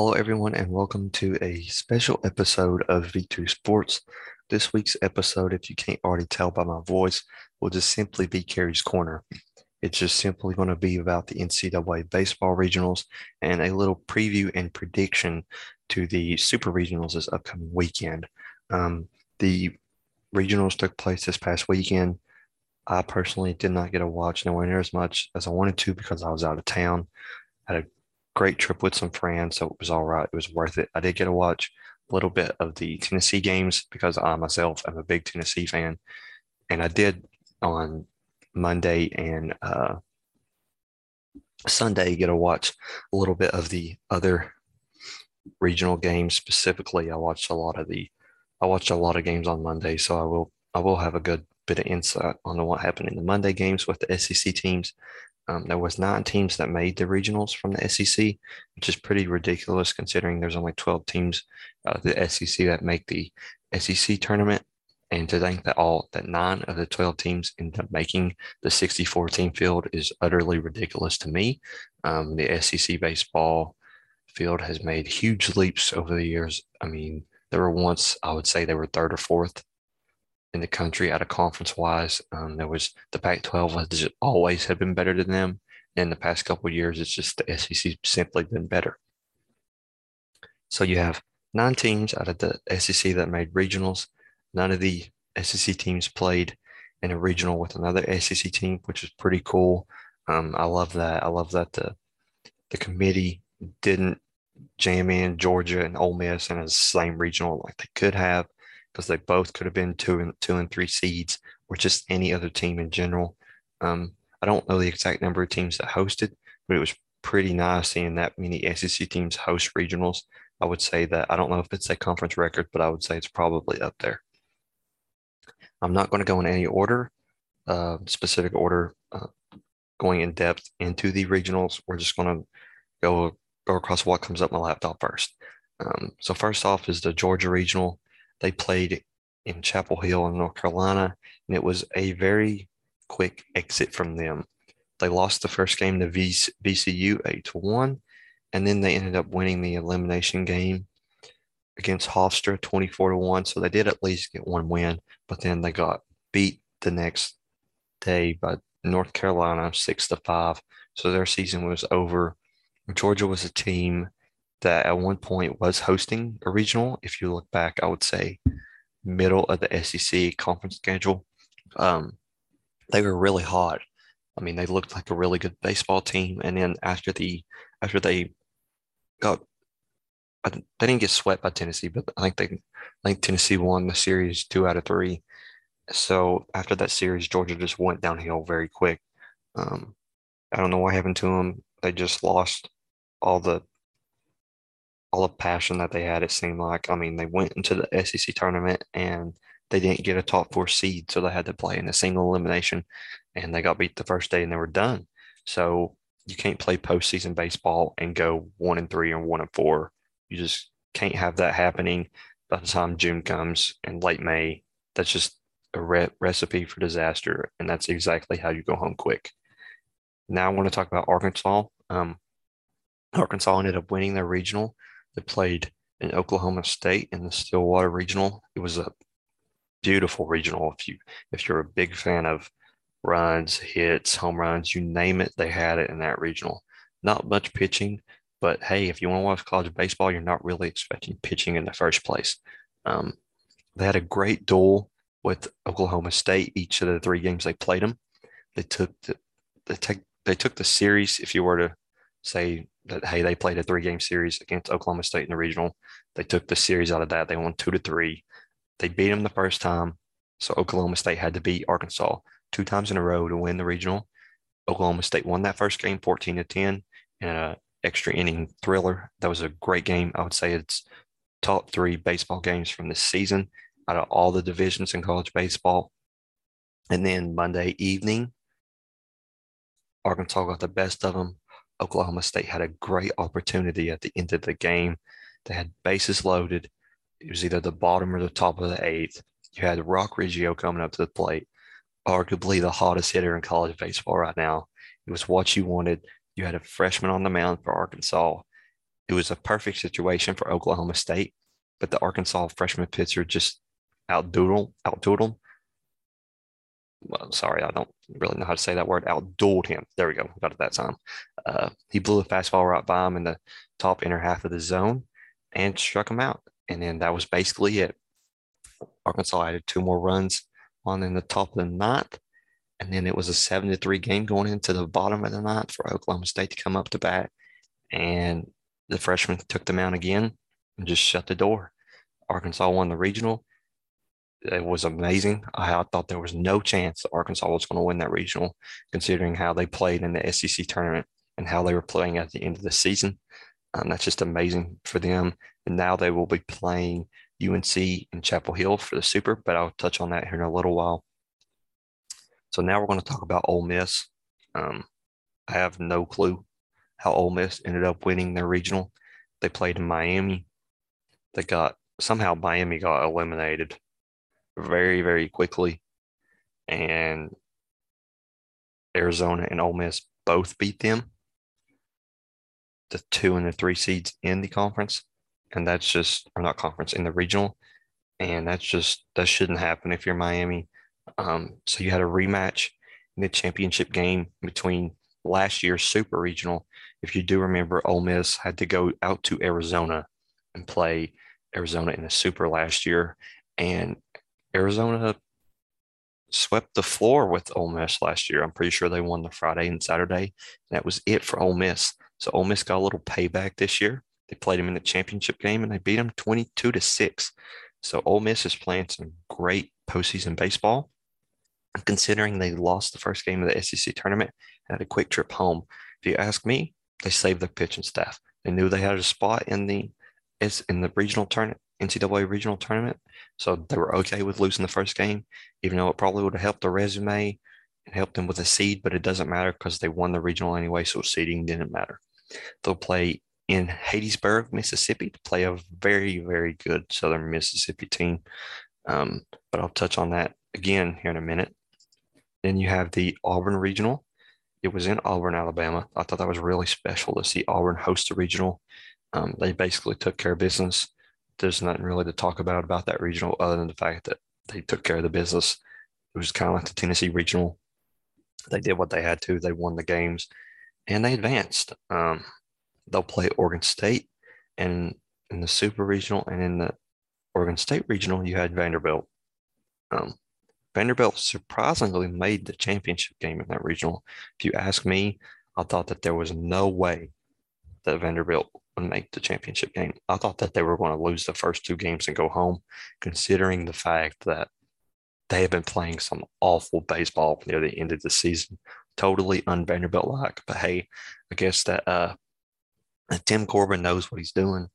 Hello, everyone, and welcome to a special episode of V2 Sports. This week's episode, if you can't already tell by my voice, will just simply be Kerry's Korner. It's just simply going to be about the NCAA baseball regionals and a little preview and prediction to the super regionals this upcoming weekend. Um, the regionals took place this past weekend. I personally did not get to watch nowhere near as much as I wanted to because I was out of town. I had a great trip with some friends, so it was all right. It was worth it. I did get to watch a little bit of the Tennessee games because I myself am a big Tennessee fan, and I did on Monday and uh, Sunday get to watch a little bit of the other regional games. Specifically, I watched a lot of the I watched a lot of games on Monday, so I will I will have a good bit of insight on what happened in the Monday games with the SEC teams. Um, there was nine teams that made the regionals from the SEC, which is pretty ridiculous considering there's only 12 teams uh, the SEC that make the SEC tournament. And to think that all that nine of the 12 teams end up making the 64 team field is utterly ridiculous to me. Um, the SEC baseball field has made huge leaps over the years. I mean, there were once I would say they were third or fourth in the country out of conference wise. Um, there was the Pac-12 has always had been better than them. In the past couple years, it's just the SEC simply been better. So you have nine teams out of the SEC that made regionals. None of the SEC teams played in a regional with another SEC team, which is pretty cool. Um, I love that. I love that the the committee didn't jam in Georgia and Ole Miss in a same regional like they could have because they both could have been two and two and three seeds or just any other team in general. Um, I don't know the exact number of teams that hosted, but it was pretty nice seeing that many SEC teams host regionals. I would say that I don't know if it's a conference record, but I would say it's probably up there. I'm not going to go in any order, uh, specific order, uh, going in depth into the regionals. We're just going to go go across what comes up my laptop first. Um, so first off is the Georgia regional. They played in Chapel Hill in North Carolina, and it was a very quick exit from them. They lost the first game to VCU eight to one, and then they ended up winning the elimination game against Hofstra 24 to 1. So they did at least get one win, but then they got beat the next day by North Carolina 6 to 5. So their season was over. Georgia was a team that at one point was hosting a regional. If you look back, I would say middle of the SEC conference schedule. Um, they were really hot. I mean, they looked like a really good baseball team. And then after the after they got, they didn't get swept by Tennessee, but I think they, I think Tennessee won the series two out of three. So after that series, Georgia just went downhill very quick. Um, I don't know what happened to them. They just lost all the all the passion that they had. It seemed like. I mean, they went into the SEC tournament and they didn't get a top four seed, so they had to play in a single elimination, and they got beat the first day and they were done. So you can't play postseason baseball and go one and three or one and four. You just can't have that happening by the time June comes and late May. That's just a re- recipe for disaster, and that's exactly how you go home quick. Now I want to talk about Arkansas. Um, Arkansas ended up winning their regional. They played in Oklahoma State in the Stillwater Regional. It was a beautiful regional. If you if you're a big fan of runs, hits, home runs, you name it, they had it in that regional. Not much pitching, but hey, if you want to watch college baseball, you're not really expecting pitching in the first place. Um, they had a great duel with Oklahoma State. Each of the three games they played them, they took the, they take they took the series. If you were to say that hey, they played a three game series against Oklahoma State in the regional, they took the series out of that. They won two to three. They beat them the first time, so Oklahoma State had to beat Arkansas two times in a row to win the regional. Oklahoma State won that first game 14 to 10 in an extra inning thriller. That was a great game. I would say it's top three baseball games from this season out of all the divisions in college baseball. And then Monday evening, Arkansas got the best of them. Oklahoma State had a great opportunity at the end of the game. They had bases loaded. It was either the bottom or the top of the eighth. You had Roc Riggio coming up to the plate arguably the hottest hitter in college baseball right now. It was what you wanted. You had a freshman on the mound for Arkansas. it was a perfect situation for Oklahoma State, but the Arkansas freshman pitcher just outdoodled, outdoodled. Well, sorry, I don't really know how to say that word. Outdueled him. There we go. Got it that time. Uh, he blew a fastball right by him in the top inner half of the zone and struck him out. And then that was basically it. Arkansas added two more runs on in the top of the ninth. And then it was a seven to three game going into the bottom of the ninth for Oklahoma State to come up to bat. And the freshman took them out again and just shut the door. Arkansas won the regional. It was amazing. I, thought there was no chance that Arkansas was going to win that regional, considering how they played in the SEC tournament and how they were playing at the end of the season. Um, that's just amazing for them. And now they will be playing UNC in Chapel Hill for the Super, but I'll touch on that here in a little while. So now we're going to talk about Ole Miss. Um, I have no clue how Ole Miss ended up winning their regional. They played in Miami. They got somehow Miami got eliminated very, very quickly. And Arizona and Ole Miss both beat them, the two and the three seeds in the conference. And that's just, or not conference, in the regional. And that's just, that shouldn't happen if you're Miami. Um, so you had a rematch in the championship game between last year's super regional. If you do remember, Ole Miss had to go out to Arizona and play Arizona in the super last year. And Arizona swept the floor with Ole Miss last year. I'm pretty sure they won the Friday and Saturday. That was it for Ole Miss. So Ole Miss got a little payback this year. They played them in the championship game and they beat them 22 to 6. So Ole Miss is playing some great postseason baseball. Considering they lost the first game of the SEC tournament and had a quick trip home, if you ask me, they saved their pitching staff. They knew they had a spot in the in the regional tournament, NCAA regional tournament, so they were okay with losing the first game, even though it probably would have helped their resume and helped them with a seed. But it doesn't matter because they won the regional anyway, so seeding didn't matter. They'll play in Hattiesburg, Mississippi, to play a very, very good Southern Mississippi team. Um, but I'll touch on that again here in a minute. Then you have the Auburn Regional. It was in Auburn, Alabama. I thought that was really special to see Auburn host the regional. Um, they basically took care of business. There's nothing really to talk about about that regional other than the fact that they took care of the business. It was kind of like the Tennessee regional. They did what they had to. They won the games, and they advanced. Um, they'll play Oregon State, and in the Super Regional and in the Oregon State Regional, you had Vanderbilt. Um, Vanderbilt surprisingly made the championship game in that regional. If you ask me, I thought that there was no way that Vanderbilt make the championship game. I thought that they were going to lose the first two games and go home, considering the fact that they have been playing some awful baseball near the end of the season. Totally un Vanderbilt like. But hey, I guess that uh, Tim Corbin knows what he's doing.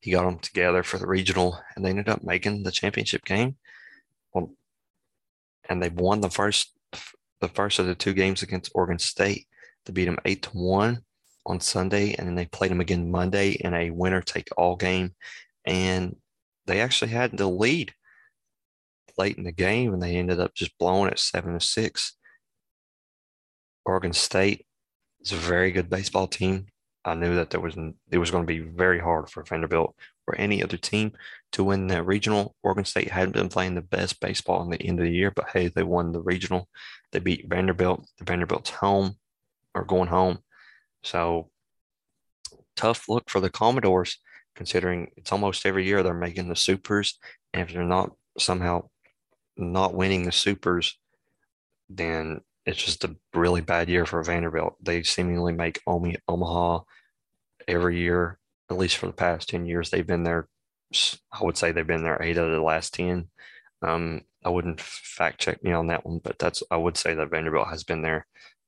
He got them together for the regional and they ended up making the championship game. Well, and they won the first the first of the two games against Oregon State to beat them eight to one on Sunday, and then they played them again Monday in a winner take all game, and they actually had the lead late in the game, and they ended up just blowing it seven to six. Oregon State is a very good baseball team. I knew that there was it was going to be very hard for Vanderbilt or any other team to win the regional. Oregon State hadn't been playing the best baseball in the end of the year, but hey, they won the regional. They beat Vanderbilt. The Vanderbilt's home or going home. So tough look for the Commodores, considering it's almost every year they're making the supers. And if they're not somehow not winning the supers, then it's just a really bad year for Vanderbilt. They seemingly make Omaha every year, at least for the past 10 years. They've been there, I would say they've been there eight out of the last 10. Um, I wouldn't fact check me on that one, but that's, I would say that Vanderbilt has been there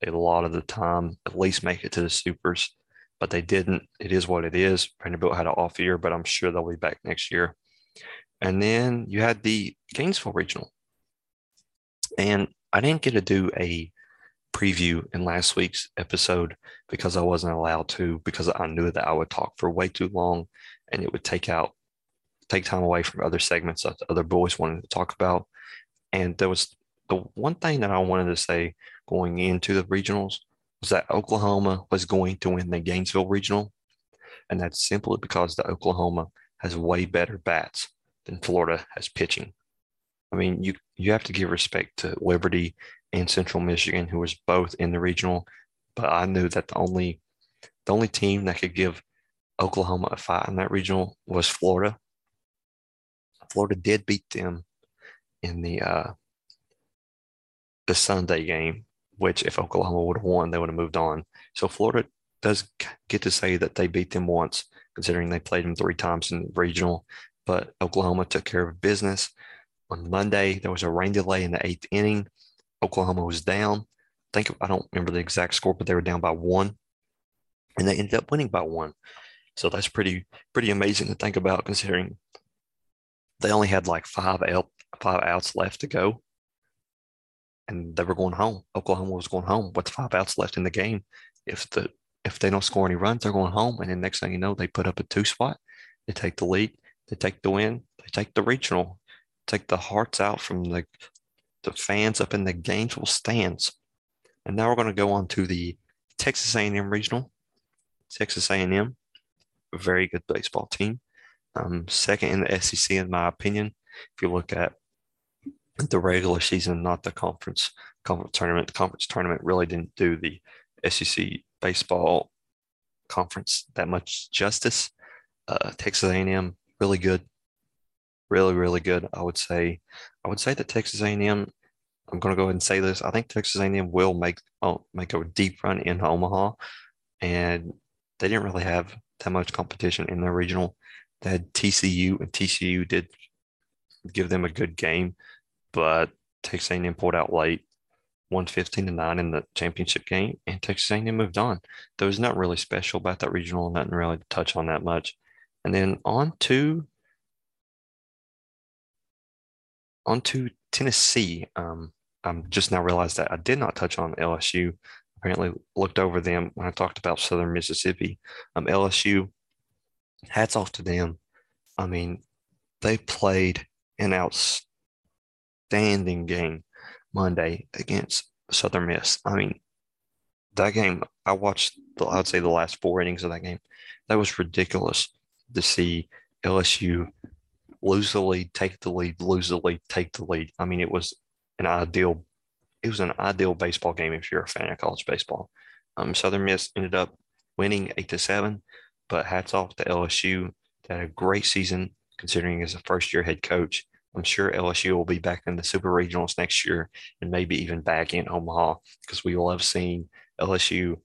a lot of the time, at least make it to the supers, but they didn't. It is what it is. Vanderbilt had an off year, but I'm sure they'll be back next year. And then you had the Gainesville Regional. And I didn't get to do a preview in last week's episode because I wasn't allowed to because I knew that I would talk for way too long and it would take out take time away from other segments that other boys wanted to talk about. And there was the one thing that I wanted to say going into the regionals was that Oklahoma was going to win the Gainesville regional. And that's simply because the Oklahoma has way better bats than Florida has pitching. I mean, you you have to give respect to Liberty and Central Michigan, who was both in the regional. But I knew that the only the only team that could give Oklahoma a fight in that regional was Florida. Florida did beat them in the uh, the Sunday game, which if Oklahoma would have won, they would have moved on. So Florida does get to say that they beat them once, considering they played them three times in regional. But Oklahoma took care of business. On Monday, there was a rain delay in the eighth inning. Oklahoma was down. I think I don't remember the exact score, but they were down by one, and they ended up winning by one. So that's pretty pretty amazing to think about, considering they only had like five out five outs left to go, and they were going home. Oklahoma was going home with five outs left in the game. If the if they don't score any runs, they're going home. And then next thing you know, they put up a two spot. They take the lead. They take the win. They take the regional. Take the hearts out from the the fans up in the Gainesville stands. And now we're going to go on to the Texas A&M regional. Texas A&M, very good baseball team. Um, second in the SEC, in my opinion. If you look at the regular season, not the conference conference tournament, the conference tournament really didn't do the SEC baseball conference that much justice. Uh, Texas A&M really good, really really good. I would say, I would say that Texas A&M. I'm going to go ahead and say this. I think Texas A&M will make uh, make a deep run in Omaha, and they didn't really have that much competition in their regional. They had TCU, and TCU did give them a good game, but Texas A&M pulled out late, won 15 to 9 in the championship game, and Texas A&M moved on. There was not really special about that regional, nothing really to touch on that much. And then on to on to Tennessee. Um, I'm just now realized that I did not touch on LSU. Apparently, looked over them when I talked about Southern Mississippi. Um, LSU, hats off to them. I mean, they played an outstanding game Monday against Southern Miss. I mean, that game, I watched, the, I'd say the last four innings of that game. That was ridiculous to see LSU lose the lead, take the lead, lose the lead, take the lead. I mean, it was an ideal, it was an ideal baseball game if you're a fan of college baseball. Um, Southern Miss ended up winning eight to seven, but hats off to LSU. They had a great season considering as a first year head coach. I'm sure LSU will be back in the Super Regionals next year and maybe even back in Omaha because we will have seen LSU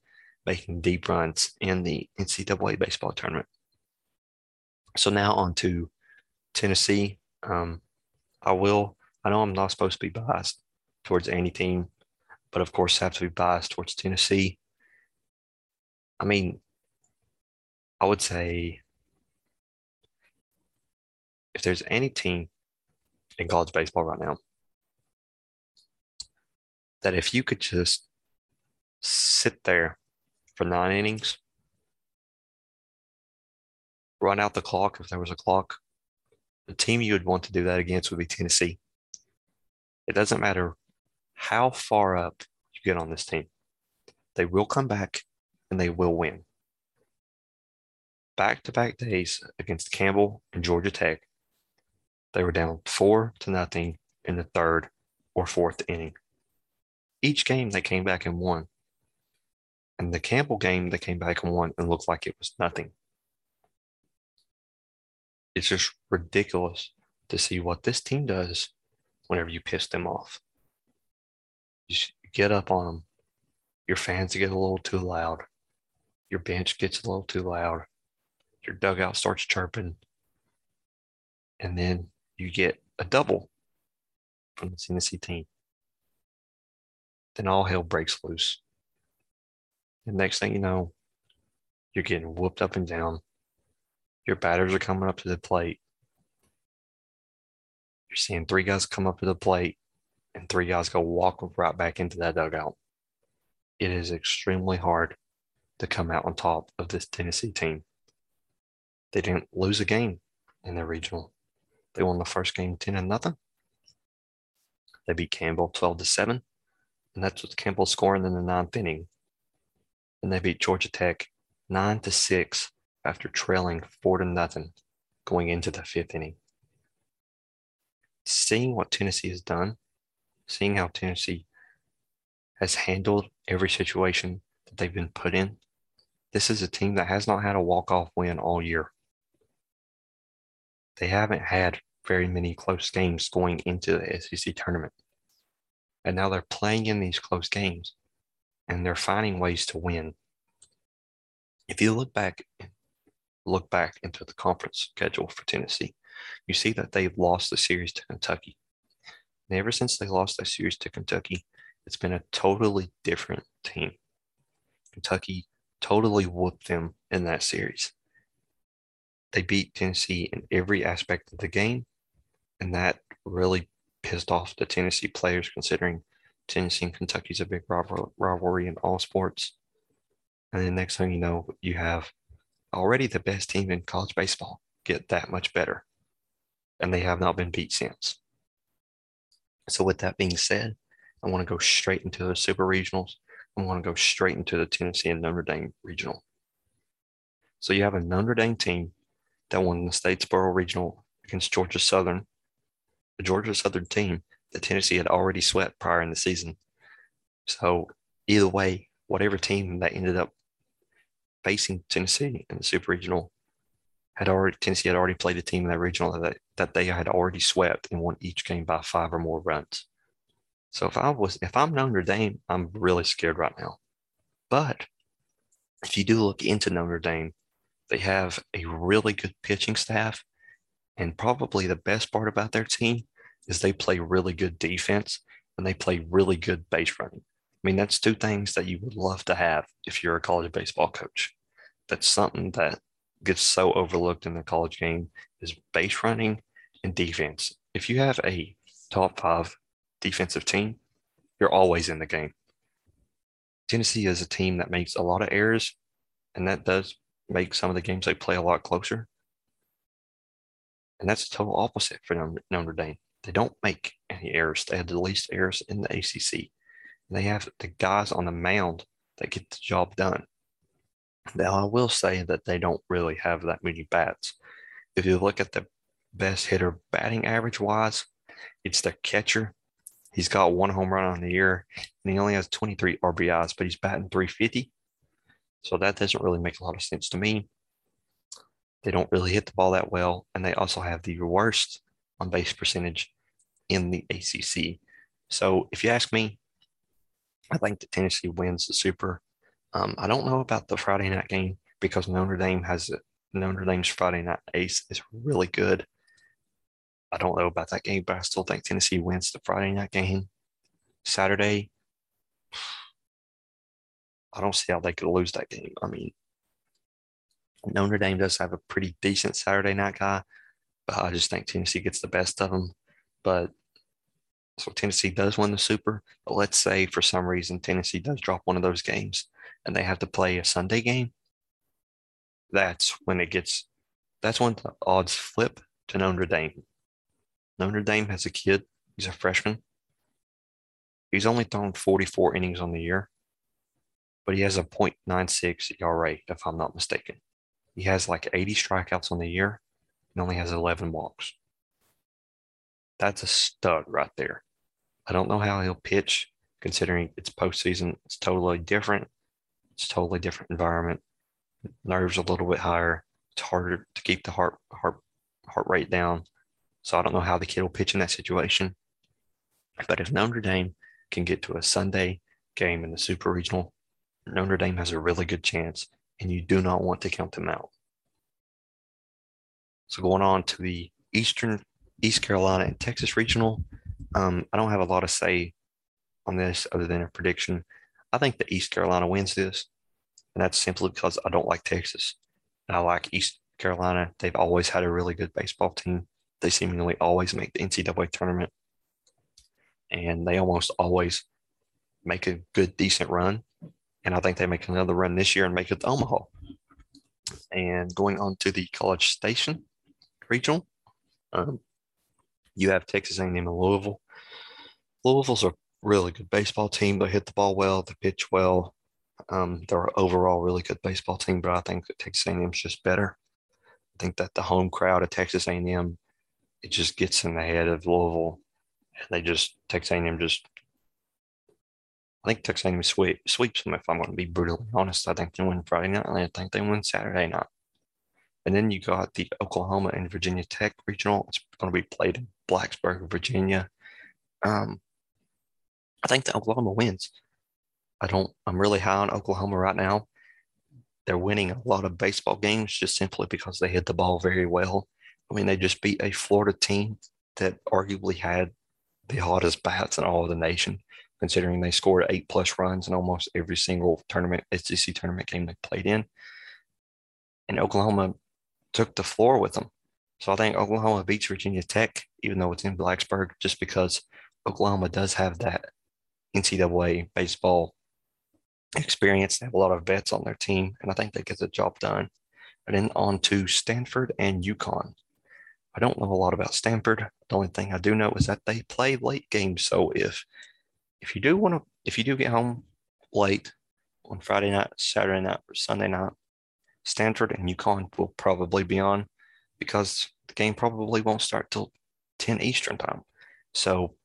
making deep runs in the NCAA baseball tournament. So now on to Tennessee. Um, I will, I know I'm not supposed to be biased towards any team, but of course, I have to be biased towards Tennessee. I mean, I would say if there's any team in college baseball right now that if you could just sit there for nine innings, run out the clock if there was a clock, the team you would want to do that against would be Tennessee. It doesn't matter how far up you get on this team, they will come back and they will win. Back to back days against Campbell and Georgia Tech, they were down four to nothing in the third or fourth inning. Each game they came back and won. And the Campbell game, they came back and won and looked like it was nothing. It's just ridiculous to see what this team does whenever you piss them off. You get up on them. Your fans get a little too loud. Your bench gets a little too loud. Your dugout starts chirping. And then you get a double from the Tennessee team. Then all hell breaks loose. The next thing you know, you're getting whooped up and down. Your batters are coming up to the plate. You're seeing three guys come up to the plate and three guys go walk right back into that dugout. It is extremely hard to come out on top of this Tennessee team. They didn't lose a game in their regional. They won the first game 10 and nothing. They beat Campbell 12 to 7. And that's with Campbell scoring in the ninth inning. And they beat Georgia Tech 9 to 6 after trailing four to nothing going into the fifth inning. Seeing what Tennessee has done, seeing how Tennessee has handled every situation that they've been put in, this is a team that has not had a walk-off win all year. They haven't had very many close games going into the SEC tournament. And now they're playing in these close games and they're finding ways to win. If you look back look back into the conference schedule for Tennessee, you see that they've lost the series to Kentucky. And ever since they lost that series to Kentucky, it's been a totally different team. Kentucky totally whooped them in that series. They beat Tennessee in every aspect of the game, and that really pissed off the Tennessee players, considering Tennessee and Kentucky is a big rivalry in all sports. And then next thing you know, you have already the best team in college baseball get that much better, and they have not been beat since. So, with that being said, I want to go straight into the super regionals. I want to go straight into the Tennessee and Notre Dame regional. So, you have a Notre Dame team that won the Statesboro Regional against Georgia Southern, a Georgia Southern team that Tennessee had already swept prior in the season. So either way, whatever team that ended up facing Tennessee in the Super Regional had already Tennessee had already played a team in that regional that, that they had already swept and won each game by five or more runs. So if I was if I'm Notre Dame, I'm really scared right now. But if you do look into Notre Dame, they have a really good pitching staff. And probably the best part about their team is they play really good defense and they play really good base running. I mean, that's two things that you would love to have if you're a college baseball coach. That's something that gets so overlooked in the college game is base running and defense. If you have a top five defensive team, you're always in the game. Tennessee is a team that makes a lot of errors, and that does make some of the games they play a lot closer. And that's the total opposite for Notre Dame. They don't make any errors. They have the least errors in the ACC. They have the guys on the mound that get the job done. Now, I will say that they don't really have that many bats. If you look at the best hitter batting average wise, it's the catcher. He's got one home run on the year, and he only has 23 RBIs, but he's batting 350. So that doesn't really make a lot of sense to me. They don't really hit the ball that well, and they also have the worst on base percentage in the ACC. So if you ask me, I think that Tennessee wins the Super. Um, I don't know about the Friday night game because Notre Dame has Notre Dame's Friday night ace is really good. I don't know about that game, but I still think Tennessee wins the Friday night game. Saturday, I don't see how they could lose that game. I mean, Notre Dame does have a pretty decent Saturday night guy, but I just think Tennessee gets the best of them. But so Tennessee does win the Super. But let's say for some reason Tennessee does drop one of those games and they have to play a Sunday game. That's when it gets, that's when the odds flip to Notre Dame. Notre Dame has a kid, he's a freshman. He's only thrown 44 innings on the year but he has a 0.96 ERA, if I'm not mistaken. He has like 80 strikeouts on the year and only has 11 walks. That's a stud right there. I don't know how he'll pitch considering it's postseason. It's totally different. It's totally different environment. Nerves a little bit higher. It's harder to keep the heart heart heart rate down. So I don't know how the kid will pitch in that situation. But if Notre Dame can get to a Sunday game in the Super Regional Notre Dame has a really good chance, and you do not want to count them out. So going on to the Eastern East Carolina and Texas regional, um, I don't have a lot to say on this other than a prediction. I think the East Carolina wins this, and that's simply because I don't like Texas. I like East Carolina. They've always had a really good baseball team. They seemingly always make the NCAA tournament, and they almost always make a good, decent run and I think they make another run this year and make it to Omaha. And going on to the College Station regional, um, you have Texas A&M and Louisville. Louisville's a really good baseball team. They hit the ball well, they pitch well. Um, they're an overall really good baseball team, but I think that Texas A&M is just better. I think that the home crowd of Texas A&M it just gets in the head of Louisville, and they just Texas A&M just. I think Texas A&M sweep, sweeps them. If I'm going to be brutally honest, I think they win Friday night, and I think they win Saturday night. And then you got the Oklahoma and Virginia Tech regional. It's going to be played in Blacksburg, Virginia. Um, I think the Oklahoma wins. I don't. I'm really high on Oklahoma right now. They're winning a lot of baseball games just simply because they hit the ball very well. I mean, they just beat a Florida team that arguably had the hottest bats in all of the nation, considering they scored eight plus runs in almost every single tournament, SEC tournament game they played in. And Oklahoma took the floor with them. So I think Oklahoma beats Virginia Tech, even though it's in Blacksburg, just because Oklahoma does have that NCAA baseball experience. They have a lot of vets on their team, and I think they get the job done. And then on to Stanford and UConn. I don't know a lot about Stanford. The only thing I do know is that they play late games. So if if you do want to, if you do get home late on Friday night, Saturday night, or Sunday night, Stanford and UConn will probably be on because the game probably won't start till 10 Eastern time. So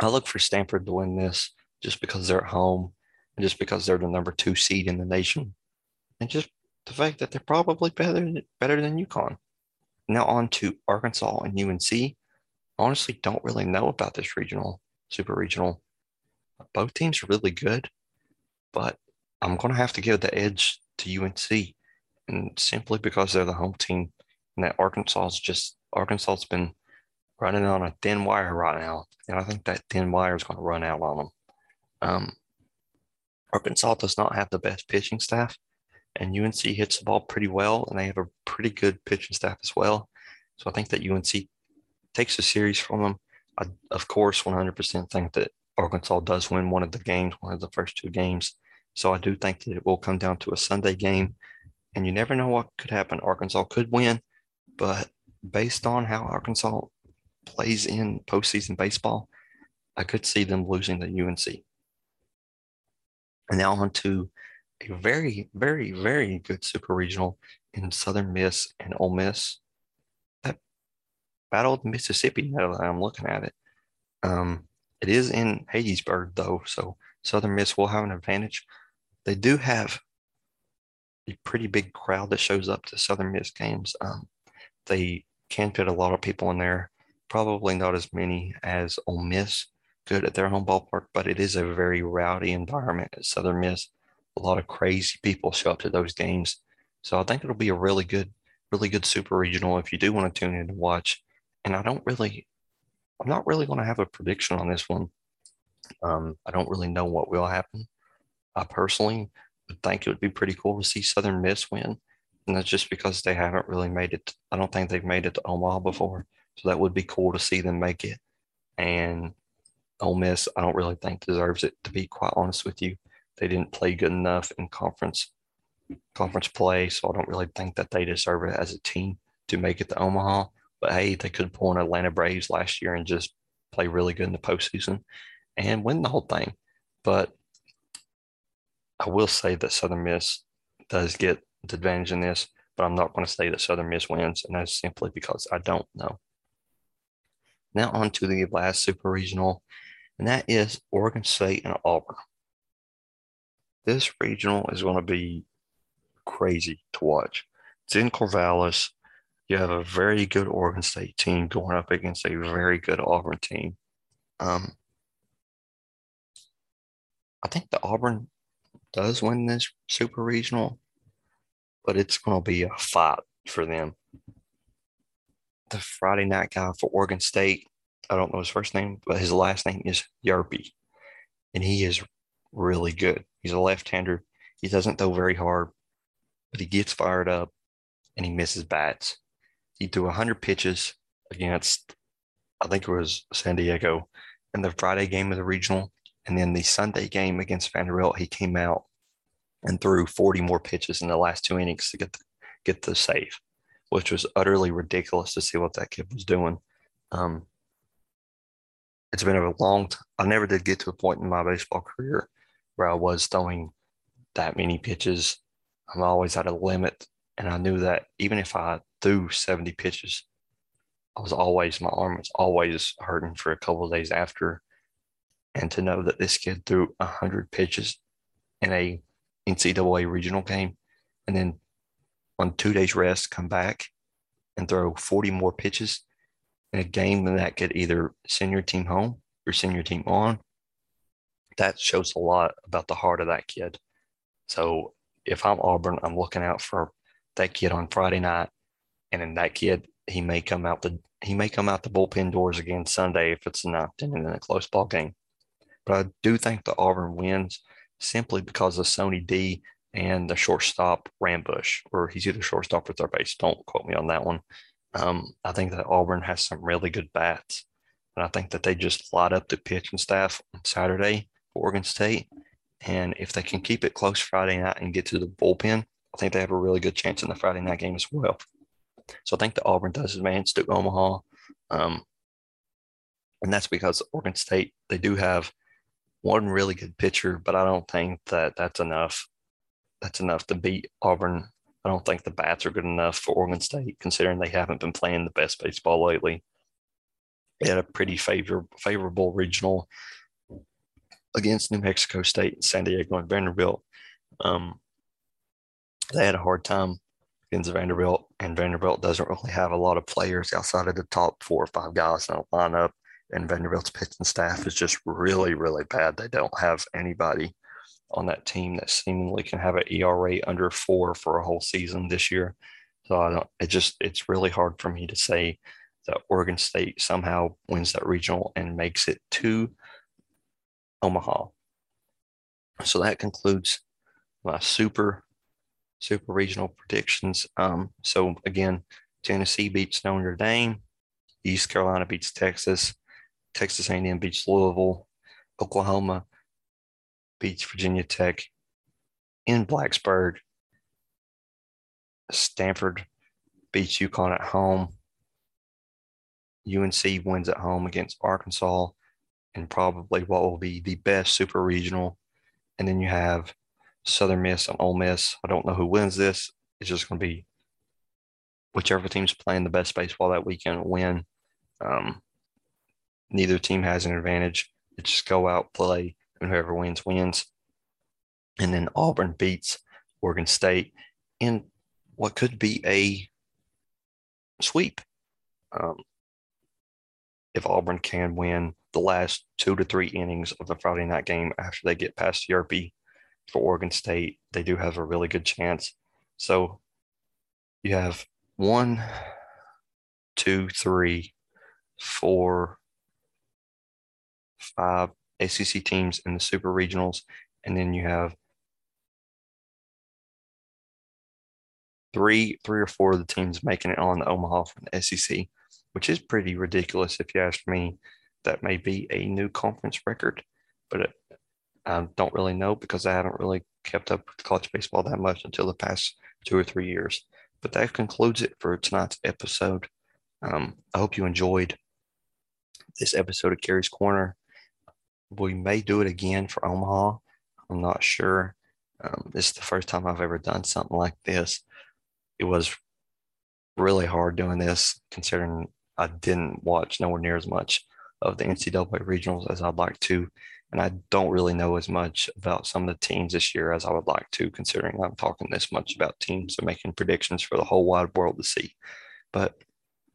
I look for Stanford to win this just because they're at home and just because they're the number two seed in the nation. And just the fact that they're probably better, better than UConn. Now on to Arkansas and UNC. Honestly, don't really know about this regional, super regional. Both teams are really good, but I'm going to have to give the edge to UNC, and simply because they're the home team, and that Arkansas's just Arkansas's been running on a thin wire right now, and I think that thin wire is going to run out on them. Um, Arkansas does not have the best pitching staff, and UNC hits the ball pretty well, and they have a pretty good pitching staff as well. So I think that UNC takes the series from them. I, of course, 100% think that Arkansas does win one of the games, one of the first two games. So I do think that it will come down to a Sunday game, and you never know what could happen. Arkansas could win, but based on how Arkansas plays in postseason baseball, I could see them losing to UNC. And now on to a very, very, very good super regional in Southern Miss and Ole Miss. That battled Mississippi now that I'm looking at it. Um, it is in Hattiesburg though, so Southern Miss will have an advantage. They do have a pretty big crowd that shows up to Southern Miss games. Um, they can fit a lot of people in there. Probably not as many as Ole Miss good at their home ballpark, but it is a very rowdy environment at Southern Miss a lot of crazy people show up to those games. So I think it'll be a really good, really good super regional if you do want to tune in and watch. And I don't really, I'm not really going to have a prediction on this one. Um, I don't really know what will happen. I personally would think it would be pretty cool to see Southern Miss win. And that's just because they haven't really made it. I don't think they've made it to Omaha before. So that would be cool to see them make it. And Ole Miss, I don't really think deserves it, to be quite honest with you they didn't play good enough in conference conference play, so I don't really think that they deserve it as a team to make it to Omaha. But hey, they could pull an Atlanta Braves last year and just play really good in the postseason and win the whole thing. But I will say that Southern Miss does get the advantage in this, but I'm not going to say that Southern Miss wins, and that's simply because I don't know. Now on to the last super regional, and that is Oregon State and Auburn this regional is going to be crazy to watch. It's in Corvallis. You have a very good Oregon State team going up against a very good Auburn team. Um, I think the Auburn does win this super regional, but it's going to be a fight for them. The Friday night guy for Oregon State, I don't know his first name, but his last name is Hjerpe, and he is really good. He's a left-hander. He doesn't throw very hard, but he gets fired up and he misses bats. He threw 100 pitches against, I think it was San Diego, in the Friday game of the regional. And then the Sunday game against Vanderbilt, he came out and threw 40 more pitches in the last two innings to get the, get the save, which was utterly ridiculous to see what that kid was doing. Um, it's been a long. I never did get to a point in my baseball career where I was throwing that many pitches. I'm always at a limit. And I knew that even if I threw 70 pitches, I was always, my arm was always hurting for a couple days after. And to know that this kid threw 100 pitches in a NCAA regional game and then on two days rest, come back and throw 40 more pitches in a game that could either send your team home or send your team on, that shows a lot about the heart of that kid. So if I'm Auburn, I'm looking out for that kid on Friday night, and then that kid he may come out the he may come out the bullpen doors again Sunday if it's a ninth inning in a close ball game. But I do think the Auburn wins simply because of Sonny D and the shortstop Rambusch, or he's either shortstop or third base. Don't quote me on that one. Um, I think that Auburn has some really good bats, and I think that they just light up the pitching staff on Saturday for Oregon State. And if they can keep it close Friday night and get to the bullpen, I think they have a really good chance in the Friday night game as well. So I think the Auburn does advance to Omaha. Um, and that's because Oregon State, they do have one really good pitcher, but I don't think that that's enough. That's enough to beat Auburn. I don't think the bats are good enough for Oregon State, considering they haven't been playing the best baseball lately. They had a pretty favor, favorable regional against New Mexico State, San Diego, and Vanderbilt. Um, they had a hard time against Vanderbilt, and Vanderbilt doesn't really have a lot of players outside of the top four or five guys in the lineup. And Vanderbilt's pitching staff is just really, really bad. They don't have anybody on that team that seemingly can have an ERA under four for a whole season this year. So I don't. It just it's really hard for me to say that Oregon State somehow wins that regional and makes it to Omaha. So that concludes my super super regional predictions. Um, so again, Tennessee beats Notre Dame, East Carolina beats Texas, Texas A&M beats Louisville, Oklahoma beats Virginia Tech in Blacksburg, Stanford beats UConn at home, UNC wins at home against Arkansas, and probably what will be the best super regional. And then you have Southern Miss and Ole Miss. I don't know who wins this. It's just going to be whichever team's playing the best baseball that weekend will win. Um, neither team has an advantage. It's just go out, play, and whoever wins, wins. And then Auburn beats Oregon State in what could be a sweep. Um, if Auburn can win the last two to three innings of the Friday night game after they get past the Hjerpe for Oregon State, they do have a really good chance. So you have one, two, three, four, five ACC teams in the super regionals, and then you have three, three or four of the teams making it on the Omaha from the SEC, which is pretty ridiculous if you ask me. That may be a new conference record, but I don't really know because I haven't really kept up with college baseball that much until the past two or three years. But that concludes it for tonight's episode. Um, I hope you enjoyed this episode of Kerry's Korner. We may do it again for Omaha. I'm not sure. Um, this is the first time I've ever done something like this. It was really hard doing this, considering I didn't watch nowhere near as much of the NCAA regionals as I'd like to. And I don't really know as much about some of the teams this year as I would like to, considering I'm talking this much about teams and making predictions for the whole wide world to see. But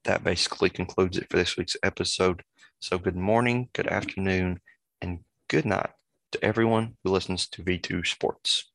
that basically concludes it for this week's episode. So, good morning, good afternoon, and good night to everyone who listens to V2 Sports.